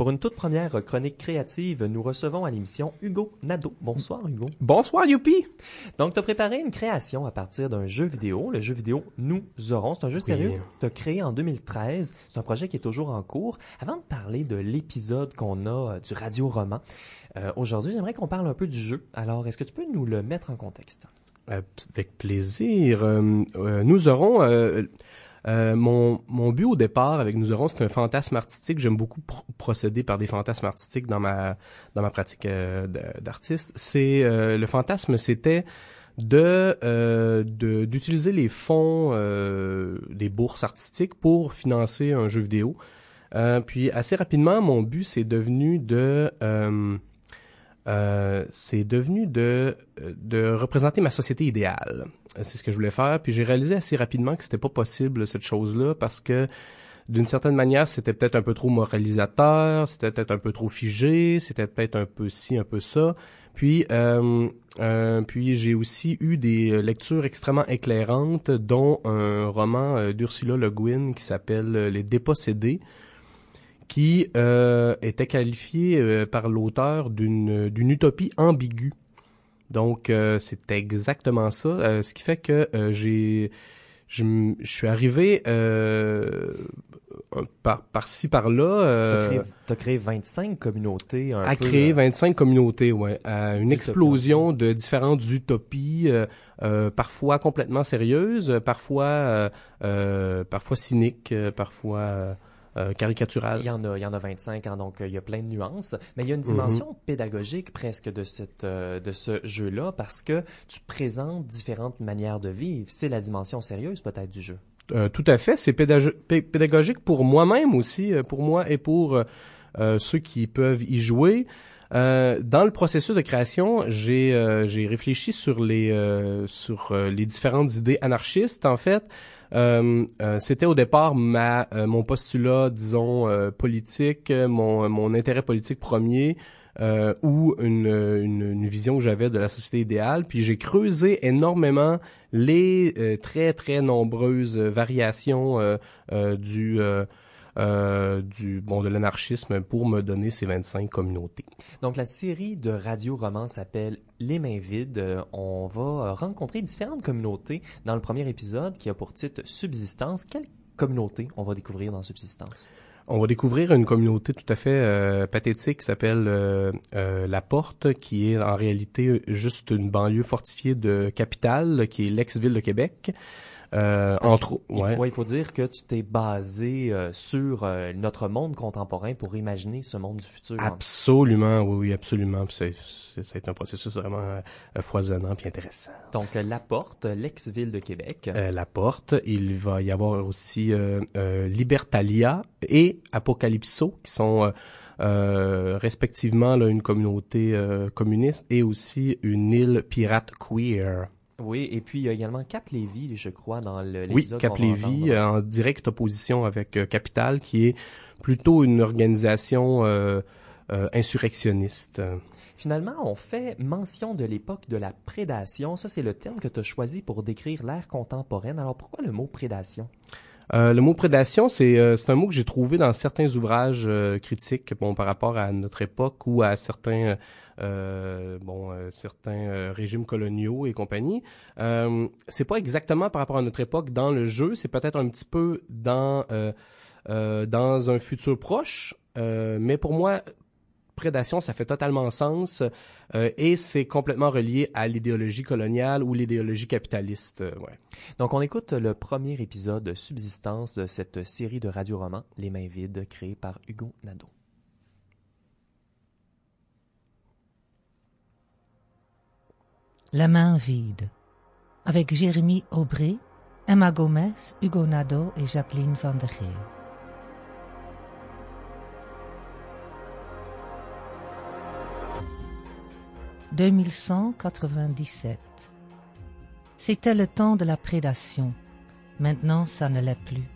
Pour une toute première chronique créative, nous recevons à l'émission Hugo Nadeau. Bonsoir Hugo. Bonsoir, Youpi! Donc, tu as préparé une création à partir d'un jeu vidéo, le jeu vidéo Nous aurons. C'est un jeu sérieux que tu as créé en 2013. C'est un projet qui est toujours en cours. Avant de parler de l'épisode qu'on a euh, du radio-roman, euh, aujourd'hui, j'aimerais qu'on parle un peu du jeu. Alors, est-ce que tu peux nous le mettre en contexte? Euh, avec plaisir. Euh, euh, nous aurons... euh, mon, mon but au départ avec Nous aurons, c'est un fantasme artistique. J'aime beaucoup pr- procéder par des fantasmes artistiques dans ma dans ma pratique euh, d'artiste. C'est euh, le fantasme, c'était de euh, d'utiliser les fonds euh, des bourses artistiques pour financer un jeu vidéo. Puis assez rapidement, mon but c'est devenu de euh, c'est devenu de de représenter ma société idéale. C'est ce que je voulais faire. Puis j'ai réalisé assez rapidement que c'était pas possible cette chose-là parce que d'une certaine manière, c'était peut-être un peu trop moralisateur, c'était peut-être un peu trop figé, c'était peut-être un peu ci, un peu ça. Puis, euh, euh, puis j'ai aussi eu des lectures extrêmement éclairantes, dont un roman euh, d'Ursula Le Guin qui s'appelle Les Dépossédés, qui euh, était qualifié euh, par l'auteur d'une d'une utopie ambiguë. Donc, euh, c'est exactement ça. Euh, ce qui fait que euh, j'ai je, suis arrivé euh, par par-ci par-là Tu as, créé, euh, t'as créé 25 communautés. Un à peu, créer euh, 25 communautés, ouais, à une explosion de différentes utopies, euh, euh, parfois complètement sérieuses, parfois euh, euh, parfois cyniques, euh, parfois euh. Il y en a, il y en a 25, hein, donc euh, il y a plein de nuances. Mais il y a une Mhm. dimension pédagogique presque de cette, euh, de ce jeu-là parce que tu présentes différentes manières de vivre. C'est la dimension sérieuse peut-être du jeu. Euh, tout à fait, c'est pédago- pé- pédagogique pour moi-même aussi, euh, pour moi et pour ceux qui peuvent y jouer. Euh, dans le processus de création, j'ai euh, j'ai réfléchi sur les euh, sur euh, les différentes idées anarchistes. En fait, euh, c'était au départ ma mon postulat, disons politique, mon mon intérêt politique premier. ou une, une, une vision que j'avais de la société idéale. Puis j'ai creusé énormément les très très nombreuses variations du euh, du bon de l'anarchisme pour me donner ces 25 communautés. Donc la série de radio-romans s'appelle Les mains vides. Euh, On va euh, rencontrer différentes communautés dans le premier épisode qui a pour titre Subsistance. Quelle communauté on va découvrir dans Subsistance? On va découvrir une communauté tout à fait euh, pathétique qui s'appelle euh, euh, La Porte, qui est en réalité juste une banlieue fortifiée de Capitale, qui est l'ex-ville de Québec. Euh, entre il- ouais. ouais, il faut dire que tu t'es basé euh, sur euh, notre monde contemporain pour imaginer ce monde du futur. Absolument, oui, oui, absolument. C'est- c'est- un processus vraiment euh, foisonnant puis intéressant. Donc, euh, La Porte, l'ex-ville de Québec. Euh, la porte. Il va y avoir aussi Libertalia et Apocalypso, qui sont euh, respectivement là, une communauté euh, communiste et aussi une île pirate queer. Oui, et puis il y a également Cap Lévis, je crois, dans le Oui, Cap Lévis, entendre. en directe opposition avec euh, Capital, qui est plutôt une organisation euh, euh, insurrectionniste. Finalement, on fait mention de l'époque de la prédation. Ça, c'est le terme que tu as choisi pour décrire l'ère contemporaine. Alors, pourquoi le mot prédation? Euh, le mot prédation, c'est euh, un mot que j'ai trouvé dans certains ouvrages euh, critiques, bon par rapport à notre époque ou à certains bon euh, certains euh, régimes coloniaux et compagnie. Euh, c'est pas exactement par rapport à notre époque dans le jeu, c'est peut-être un petit peu dans euh, euh, dans un futur proche, euh, mais pour moi prédation, ça fait totalement sens euh, et c'est complètement relié à l'idéologie coloniale ou l'idéologie capitaliste. euh, ouais. Donc, on écoute le premier épisode Subsistance de cette série de radioromans Les mains vides, créée par Hugo Nadeau. La main vide, avec Jérémy Aubry, Emma Gomez, Hugo Nadeau et Jacqueline Van der Geel. « 2197. C'était le temps de la prédation. Maintenant, ça ne l'est plus.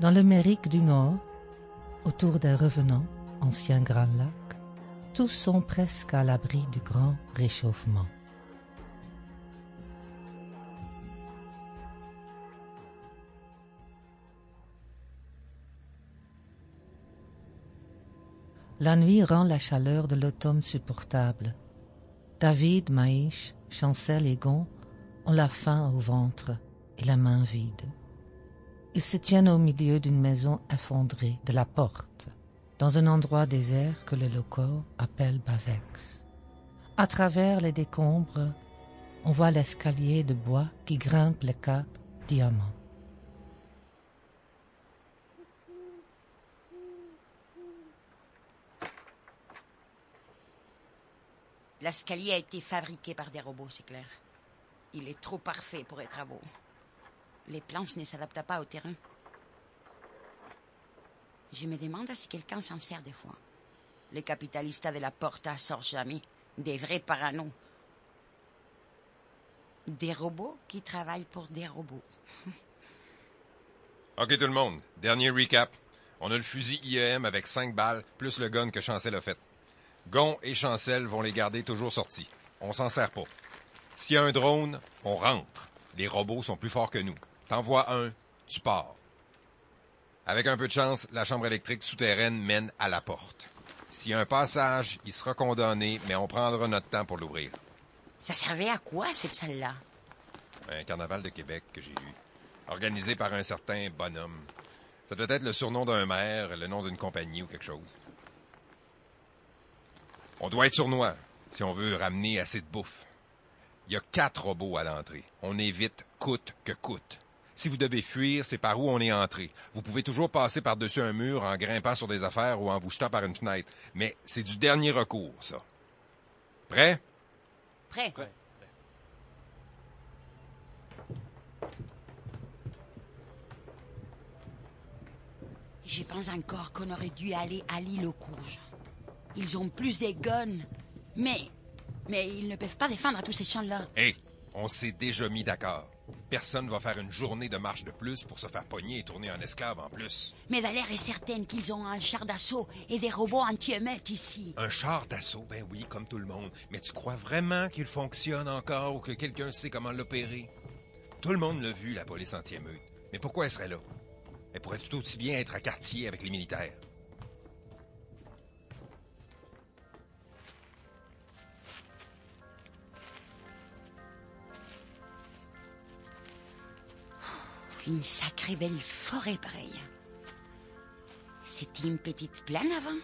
Dans l'Amérique du Nord, autour des revenants, anciens Grands Lacs, tous sont presque à l'abri du grand réchauffement. La nuit rend la chaleur de l'automne supportable. David, Maïch, Chancel et Gon ont la faim au ventre et la main vide. Ils se tiennent au milieu d'une maison effondrée de la porte, dans un endroit désert que le loco appelle Bazex. À travers les décombres, on voit l'escalier de bois qui grimpe le cap Diamant. L'escalier a été fabriqué par des robots, c'est clair. Il est trop parfait pour à beau. Les planches ne s'adaptent pas au terrain. Je me demande si quelqu'un s'en sert des fois. Les capitalistes de la Porta sortent jamais. Des vrais paranos. Des robots qui travaillent pour des robots. [LAUGHS] OK, tout le monde. Dernier recap. On a le fusil IEM avec 5 balles, plus le gun que Chancel a fait. Gon et Chancel vont les garder toujours sortis. On s'en sert pas. S'il y a un drone, on rentre. Les robots sont plus forts que nous. T'envoies un, tu pars. Avec un peu de chance, la chambre électrique souterraine mène à la porte. S'il y a un passage, il sera condamné, mais on prendra notre temps pour l'ouvrir. Ça servait à quoi, cette salle-là? Un carnaval de Québec que j'ai eu. Organisé par un certain bonhomme. Ça doit être le surnom d'un maire, le nom d'une compagnie ou quelque chose. On doit être sournois si on veut ramener assez de bouffe. Il y a quatre robots à l'entrée. On évite coûte que coûte. Si vous devez fuir, c'est par où on est entré. Vous pouvez toujours passer par-dessus un mur en grimpant sur des affaires ou en vous jetant par une fenêtre. Mais c'est du dernier recours, ça. Prêt? Prêt. Je pense encore qu'on aurait dû aller à l'île aux courges. Ils ont plus de guns. Mais. Mais ils ne peuvent pas défendre à tous ces champs-là. Hé, on s'est déjà mis d'accord. Personne va faire une journée de marche de plus pour se faire pogner et tourner en esclave en plus. Mais Valère est certaine qu'ils ont un char d'assaut et des robots anti-émeutes ici. Un char d'assaut, ben oui, comme tout le monde. Mais tu crois vraiment qu'il fonctionne encore ou que quelqu'un sait comment l'opérer? Tout le monde l'a vu, la police anti-émeute. Mais pourquoi elle serait là? Elle pourrait tout aussi bien être à quartier avec les militaires. Une sacrée belle forêt pareille. C'était une petite plaine avant,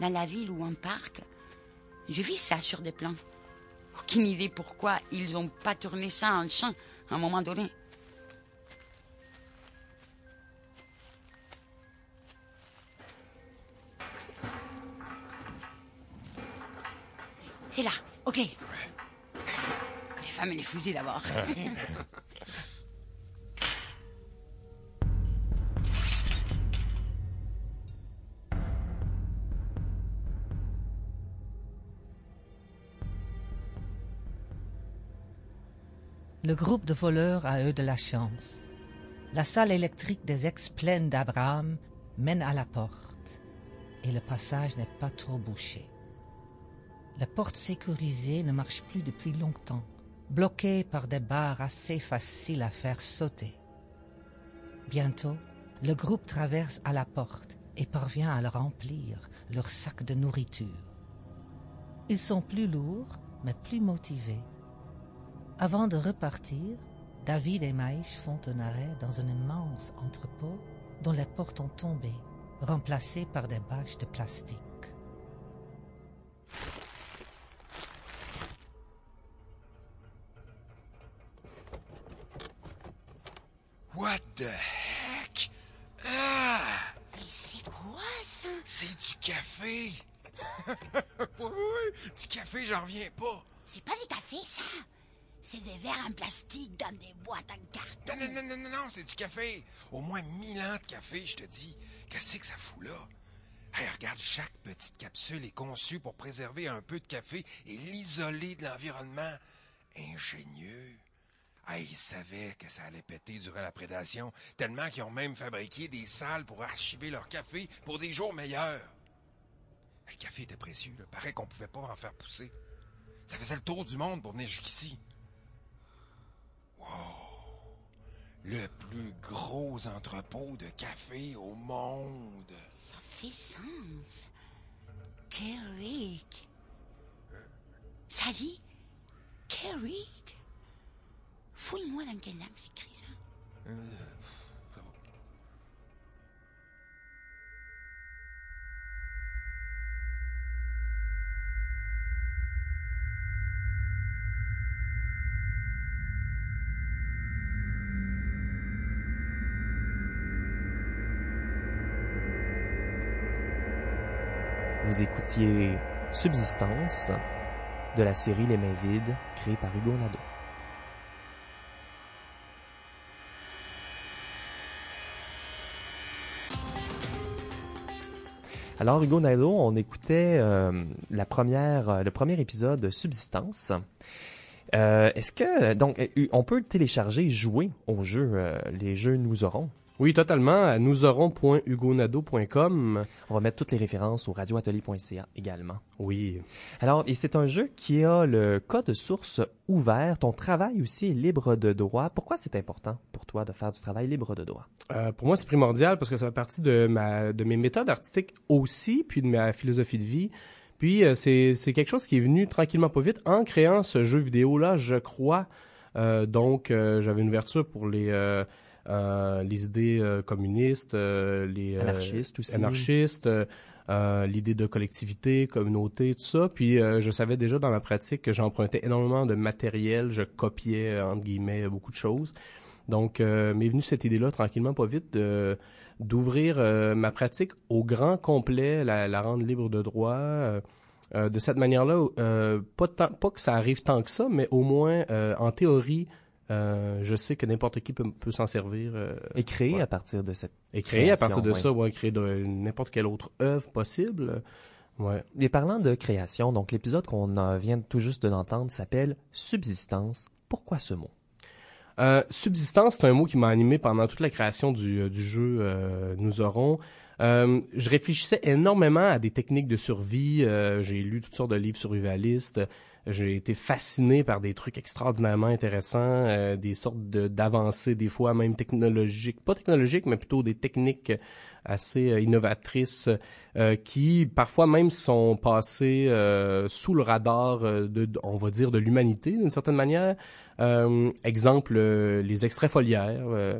dans la ville ou un parc. Je vis ça sur des plans. Aucune idée pourquoi ils ont pas tourné ça en champ à un moment donné. C'est là, ok. Les femmes et les fusils d'abord. [LAUGHS] Le groupe de voleurs a eu de la chance. La salle électrique des ex-plaines d'Abraham mène à la porte et le passage n'est pas trop bouché. La porte sécurisée ne marche plus depuis longtemps, bloquée par des barres assez faciles à faire sauter. Bientôt, le groupe traverse à la porte et parvient à remplir, leur sac de nourriture. Ils sont plus lourds, mais plus motivés. Avant de repartir, David et Maïch font un arrêt dans un immense entrepôt dont les portes ont tombé, remplacées par des bâches de plastique. What the heck? Ah! Mais c'est quoi ça? C'est du café! [LAUGHS] oui, oui, du café, j'en reviens pas. C'est pas du café ça? C'est des verres en plastique dans des boîtes en carton. Non, non, non, non, non, c'est du café. Au moins mille ans de café, je te dis. Qu'est-ce que ça fout là? Hey, regarde, chaque petite capsule est conçue pour préserver un peu de café et l'isoler de l'environnement. Ingénieux. Ils savaient que ça allait péter durant la prédation, tellement qu'ils ont même fabriqué des salles pour archiver leur café pour des jours meilleurs. Le café était précieux, là. Paraît qu'on pouvait pas en faire pousser. Ça faisait le tour du monde pour venir jusqu'ici. Wow! Le plus gros entrepôt de café au monde. Ça fait sens. Kerrick. Ça dit Kerrick. Fouille-moi dans quelle langue s'écrit ça. Vous écoutiez Subsistance de la série Les Mains Vides, créée par Hugo Nadeau. Alors, Hugo Nadeau, on écoutait euh, la première, euh, le premier épisode de Subsistance. Euh, Est-ce que, donc, on peut télécharger jouer aux jeux, les jeux Nous aurons? Oui, totalement, à nousaurons.hugonado.com. On va mettre toutes les références au radioatelier.ca également. Oui. Alors, et c'est un jeu qui a le code source ouvert. Ton travail aussi est libre de droit. Pourquoi c'est important pour toi de faire du travail libre de droit? Euh, pour moi, c'est primordial parce que ça fait partie de ma de mes méthodes artistiques aussi, puis de ma philosophie de vie. Puis euh, c'est c'est quelque chose qui est venu tranquillement pas vite en créant ce jeu vidéo là, je crois. Euh, donc euh, j'avais une ouverture pour les les idées euh, communistes, euh, les euh, Anarchistes aussi. anarchistes, euh, euh, l'idée de collectivité, communauté, tout ça. Puis euh, je savais déjà dans ma pratique que j'empruntais énormément de matériel, je copiais euh, entre guillemets beaucoup de choses. Donc euh, m'est venue cette idée-là tranquillement pas vite de d'ouvrir euh, ma pratique au grand complet, la, la rendre libre de droit. euh, euh, de cette manière-là, euh, pas, tant- pas que ça arrive tant que ça, mais au moins euh, en théorie, euh, je sais que n'importe qui peut, peut s'en servir. euh, Et créer ouais. à partir de cette Et créer à partir de ouais. ça, ouais, créer de n'importe quelle autre œuvre possible. Ouais. Et parlant de création, donc l'épisode qu'on vient tout juste d'entendre s'appelle Subsistance. Pourquoi ce mot? Euh, subsistance, c'est un mot qui m'a animé pendant toute la création du, euh, du jeu euh, Nous aurons. Euh, je réfléchissais énormément à des techniques de survie. euh, j'ai lu toutes sortes de livres survivalistes. J'ai été fasciné par des trucs extraordinairement intéressants, euh, des sortes de- d'avancées, des fois même technologiques, pas technologiques, mais plutôt des techniques assez euh, innovatrices euh, qui parfois même sont passées euh, sous le radar euh, de, on va dire, de l'humanité d'une certaine manière. Euh, exemple, les extraits foliaires. euh,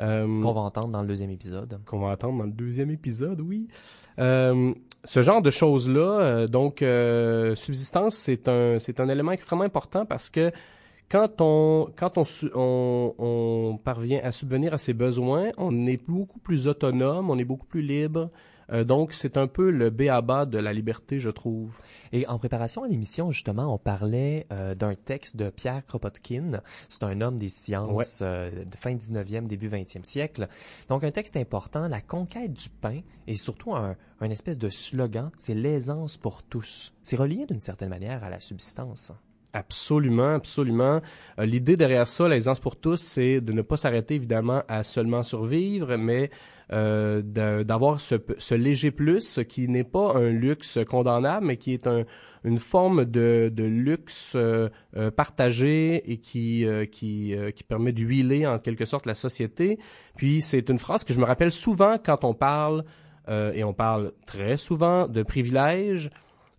euh, Qu'on va entendre dans le deuxième épisode. qu'on va entendre dans le deuxième épisode, oui. Euh, ce genre de choses-là, euh, donc euh, subsistance, c'est un c'est un élément extrêmement important parce que quand on quand on, on on parvient à subvenir à ses besoins, on est beaucoup plus autonome, on est beaucoup plus libre. Euh, donc c'est un peu le b à bas de la liberté, je trouve. Et en préparation à l'émission, justement, on parlait euh, d'un texte de Pierre Kropotkin. C'est un homme des sciences euh, de fin 19e, début 20e siècle. Donc, un texte important, la conquête du pain, et surtout un, un espèce de slogan, c'est l'aisance pour tous. C'est relié d'une certaine manière à la subsistance. Absolument, absolument. Euh, L'idée derrière ça, l'aisance pour tous, c'est de ne pas s'arrêter évidemment à seulement survivre, mais euh, d'avoir ce, ce léger plus qui n'est pas un luxe condamnable, mais qui est un, une forme de, de luxe euh, euh, partagé et qui euh, qui, qui permet d'huiler en quelque sorte la société. Puis c'est une phrase que je me rappelle souvent quand on parle et on parle très souvent de privilèges.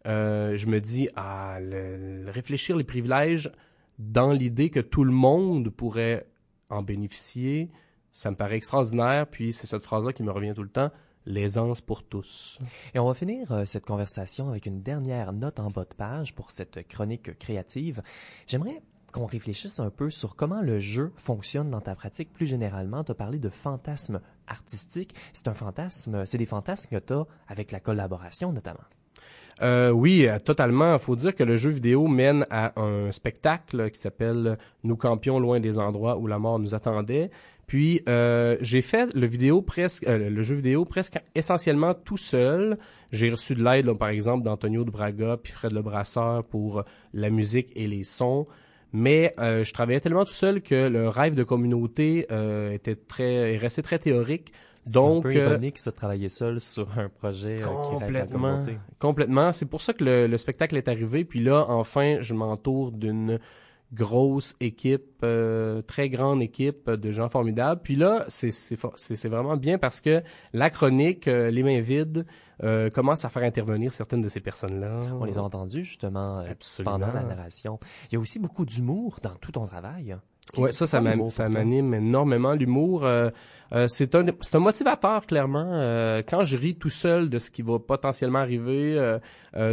Euh, je me dis ah le- le réfléchir les privilèges dans l'idée que tout le monde pourrait en bénéficier, ça me paraît extraordinaire. Puis c'est cette phrase-là qui me revient tout le temps l'aisance pour tous. Et on va finir euh, cette conversation avec une dernière note en bas de page pour cette chronique créative. J'aimerais qu'on réfléchisse un peu sur comment le jeu fonctionne dans ta pratique plus généralement. Tu as parlé de fantasme artistique. C'est un fantasme, c'est des fantasmes que tu as avec la collaboration notamment. Euh, oui, euh, totalement. Faut dire que le jeu vidéo mène à un spectacle qui s'appelle Nous campions loin des endroits où la mort nous attendait. Puis euh, j'ai fait le jeu vidéo presque essentiellement tout seul. J'ai reçu de l'aide, par exemple, d'Antonio de Braga puis Fred Le Brasseur pour la musique et les sons. Mais je travaillais tellement tout seul que le rêve de communauté était très, est resté très théorique. Donc, un peu euh, ironique de travailler seul sur un projet euh, qui Complètement. Complètement. C'est pour ça que le, le spectacle est arrivé. Puis là, enfin, je m'entoure d'une grosse équipe, euh, très grande équipe de gens formidables. Puis là, c'est vraiment bien parce que la chronique, euh, les mains vides, euh, commence à faire intervenir certaines de ces personnes-là. On les a entendues justement euh, pendant la narration. Il y a aussi beaucoup d'humour dans tout ton travail. Ouais, ça, ça m'anime énormément l'humour. Euh, euh, c'est un, c'est un motivateur clairement. Euh, quand je ris tout seul de ce qui va potentiellement arriver,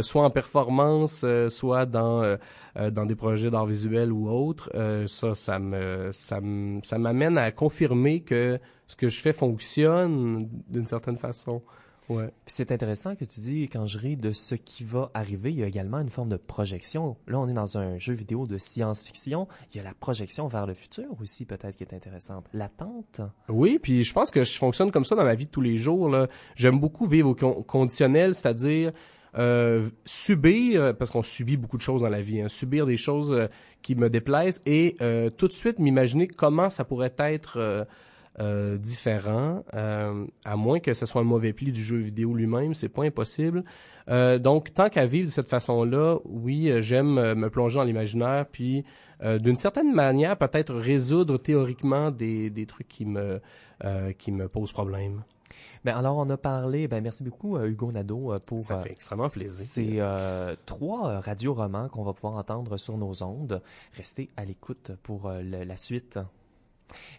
soit en performance, soit dans dans des projets d'art visuel ou autre, ça, ça me, ça ça m'amène à confirmer que ce que je fais fonctionne d'une certaine façon. Ouais. Puis c'est intéressant que tu dis, quand je ris de ce qui va arriver, il y a également une forme de projection. Là, on est dans un jeu vidéo de science-fiction. Il y a la projection vers le futur aussi, peut-être, qui est intéressante. L'attente? Oui, puis je pense que je fonctionne comme ça dans ma vie de tous les jours. Là. J'aime beaucoup vivre au conditionnel, c'est-à-dire euh, subir, parce qu'on subit beaucoup de choses dans la vie, hein, subir des choses euh, qui me déplaisent et euh, tout de suite m'imaginer comment ça pourrait être euh, euh, différent, euh, à moins que ce soit un mauvais pli du jeu vidéo lui-même, c'est pas impossible. Euh, donc, tant qu'à vivre de cette façon-là, oui, j'aime me plonger dans l'imaginaire, puis d'une certaine manière, peut-être résoudre théoriquement des, des trucs qui me qui me posent problème. Ben alors on a parlé, ben merci beaucoup Hugo Nadeau pour ça fait extrêmement plaisir. Ces trois radioromans qu'on va pouvoir entendre sur nos ondes. Restez à l'écoute pour la suite.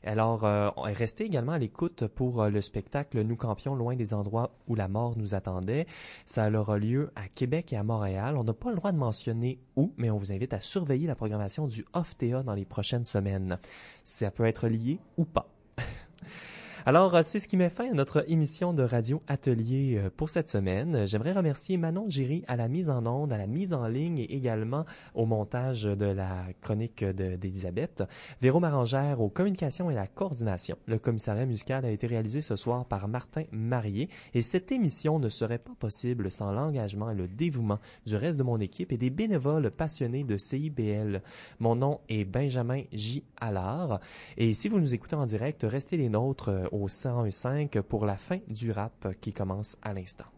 Alors, euh, restez également à l'écoute pour euh, le spectacle Nous campions loin des endroits où la mort nous attendait. Ça aura lieu à Québec et à Montréal. On n'a pas le droit de mentionner où, mais on vous invite à surveiller la programmation du Off-TA dans les prochaines semaines. Ça peut être lié ou pas. [LAUGHS] Alors, euh, c'est ce qui met fin à notre émission de radio Atelier euh, pour cette semaine. J'aimerais remercier Manon Giry à la mise en onde, à la mise en ligne et également au montage de la chronique d'Elisabeth. Véro Marangère aux communications et la coordination. Le commissariat musical a été réalisé ce soir par Martin Marié et cette émission ne serait pas possible sans l'engagement et le dévouement du reste de mon équipe et des bénévoles passionnés de CIBL. Mon nom est Benjamin J. Allard et si vous nous écoutez en direct, restez les nôtres euh, au 101.5 pour la fin du rap qui commence à l'instant.